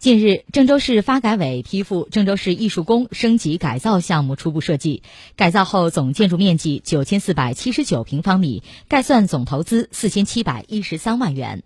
近日郑州市发改委批复郑州市艺术宫升级改造项目初步设计改造后总建筑面积九千四百七十九平方米概算总投资四千七百一十三万元。